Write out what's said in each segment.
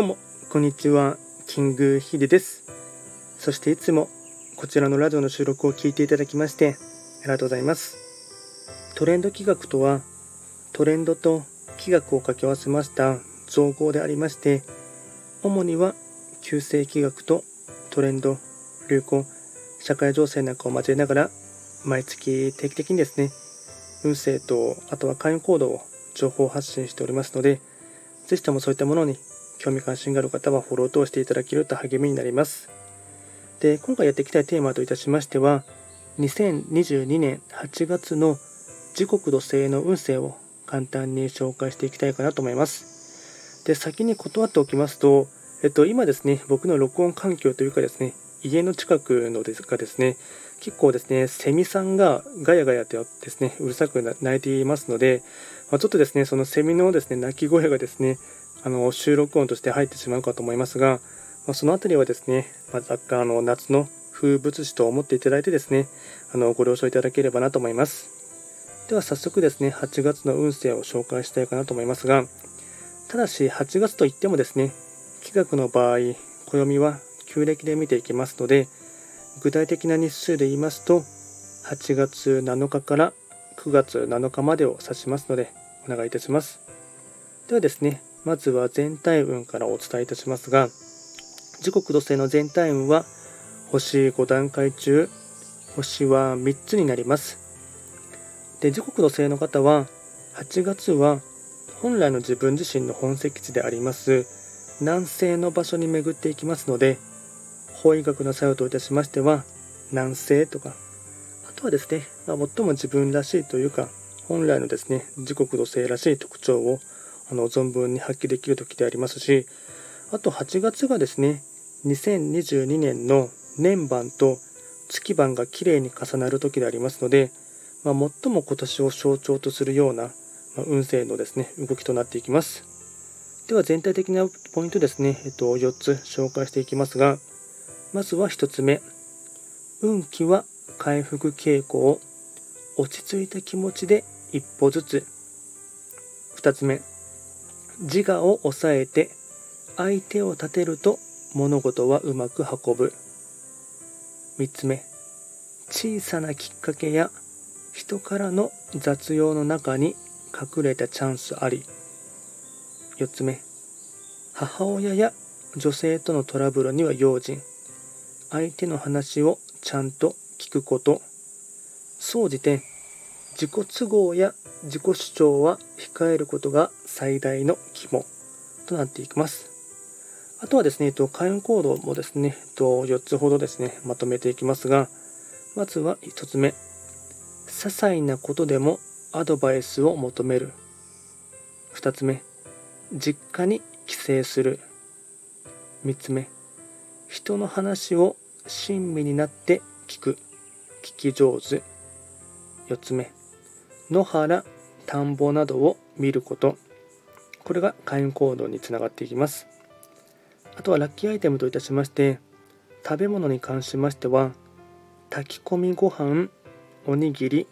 どうも、こんにちは。キングヒデです。そしていつもこちらのラジオの収録を聞いていただきましてありがとうございます。トレンド企画とは、トレンドと企画を掛け合わせました造語でありまして、主には旧世企画とトレンド、流行、社会情勢なんかを交えながら、毎月定期的にですね、運勢と、あとは会員行動を情報発信しておりますので、ぜひともそういったものに興味関心がある方はフォローとしていただけると励みになります。で、今回やっていきたいテーマといたしましては、2022年8月の時刻土星の運勢を簡単に紹介していきたいかなと思います。で、先に断っておきますと、えっと、今ですね、僕の録音環境というかですね、家の近くのですがですね、結構ですね、セミさんがガヤガヤとですね、うるさく鳴いていますので、まあ、ちょっとですね、そのセミのですね、鳴き声がですね、あの収録音として入ってしまうかと思いますが、まあ、そのあたりはですね、まあ、若干あの夏の風物詩と思っていただいてですね、あのご了承いただければなと思います。では早速ですね、8月の運勢を紹介したいかなと思いますが、ただし8月といってもですね、気学の場合、暦は旧暦で見ていきますので、具体的な日数で言いますと、8月7日から9月7日までを指しますので、お願いいたします。ではですね、まずは全体運からお伝えいたしますが、時刻土星の全体運は、星5段階中、星は3つになります。で、時刻土星の方は、8月は本来の自分自身の本籍地であります南西の場所に巡っていきますので、法医学の作用といたしましては、南西とか、あとはですね、まあ、最も自分らしいというか、本来のですね、時刻土星らしい特徴をあの存分に発揮できる時でありますし、あと8月がですね、2022年の年番と月番がきれいに重なる時でありますので、まあ、最も今年を象徴とするような、ま運勢のですね、動きとなっていきます。では全体的なポイントですね、えっと、4つ紹介していきますが、まずは1つ目、運気は回復傾向、落ち着いた気持ちで一歩ずつ。2つ目、自我を抑えて相手を立てると物事はうまく運ぶ。3つ目、小さなきっかけや人からの雑用の中に隠れたチャンスあり。4つ目、母親や女性とのトラブルには用心。相手の話をちゃんと聞くこと。総じて自己都合や自己主張は控えることが最大の肝となっていきます。あとはですね、えっと開運行動もですね、えっと4つほどですね、まとめていきますが、まずは1つ目、些細なことでもアドバイスを求める。2つ目、実家に帰省する。3つ目、人の話を親身になって聞く。聞き上手。4つ目、野原、田んぼなどを見ること。これが開運行動につながっていきます。あとはラッキーアイテムといたしまして、食べ物に関しましては、炊き込みご飯、おにぎり、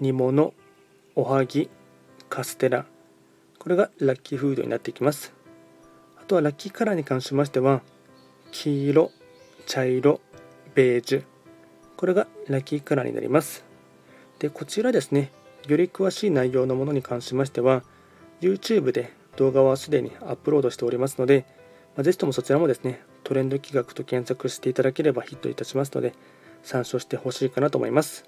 煮物、おはぎ、カステラ。これがラッキーフードになっていきます。あとはラッキーカラーに関しましては、黄色、茶色、ベージュ。これがラッキーカラーになります。で、こちらですね、より詳しい内容のものに関しましては、YouTube で動画はすでにアップロードしておりますので、まあ、ぜひともそちらもですね、トレンド企画と検索していただければヒットいたしますので、参照してほしいかなと思います。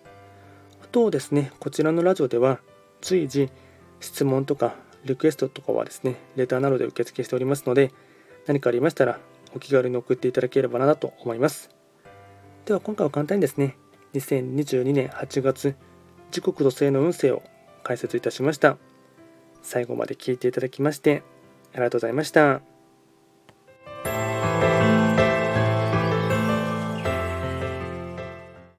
あとですね、こちらのラジオでは、随時質問とかリクエストとかはですね、レターなどで受付しておりますので、何かありましたらお気軽に送っていただければなと思います。では今回は簡単にですね、2022年8月時刻土星の運勢を解説いたしました。最後まで聞いていただきましてありがとうございました。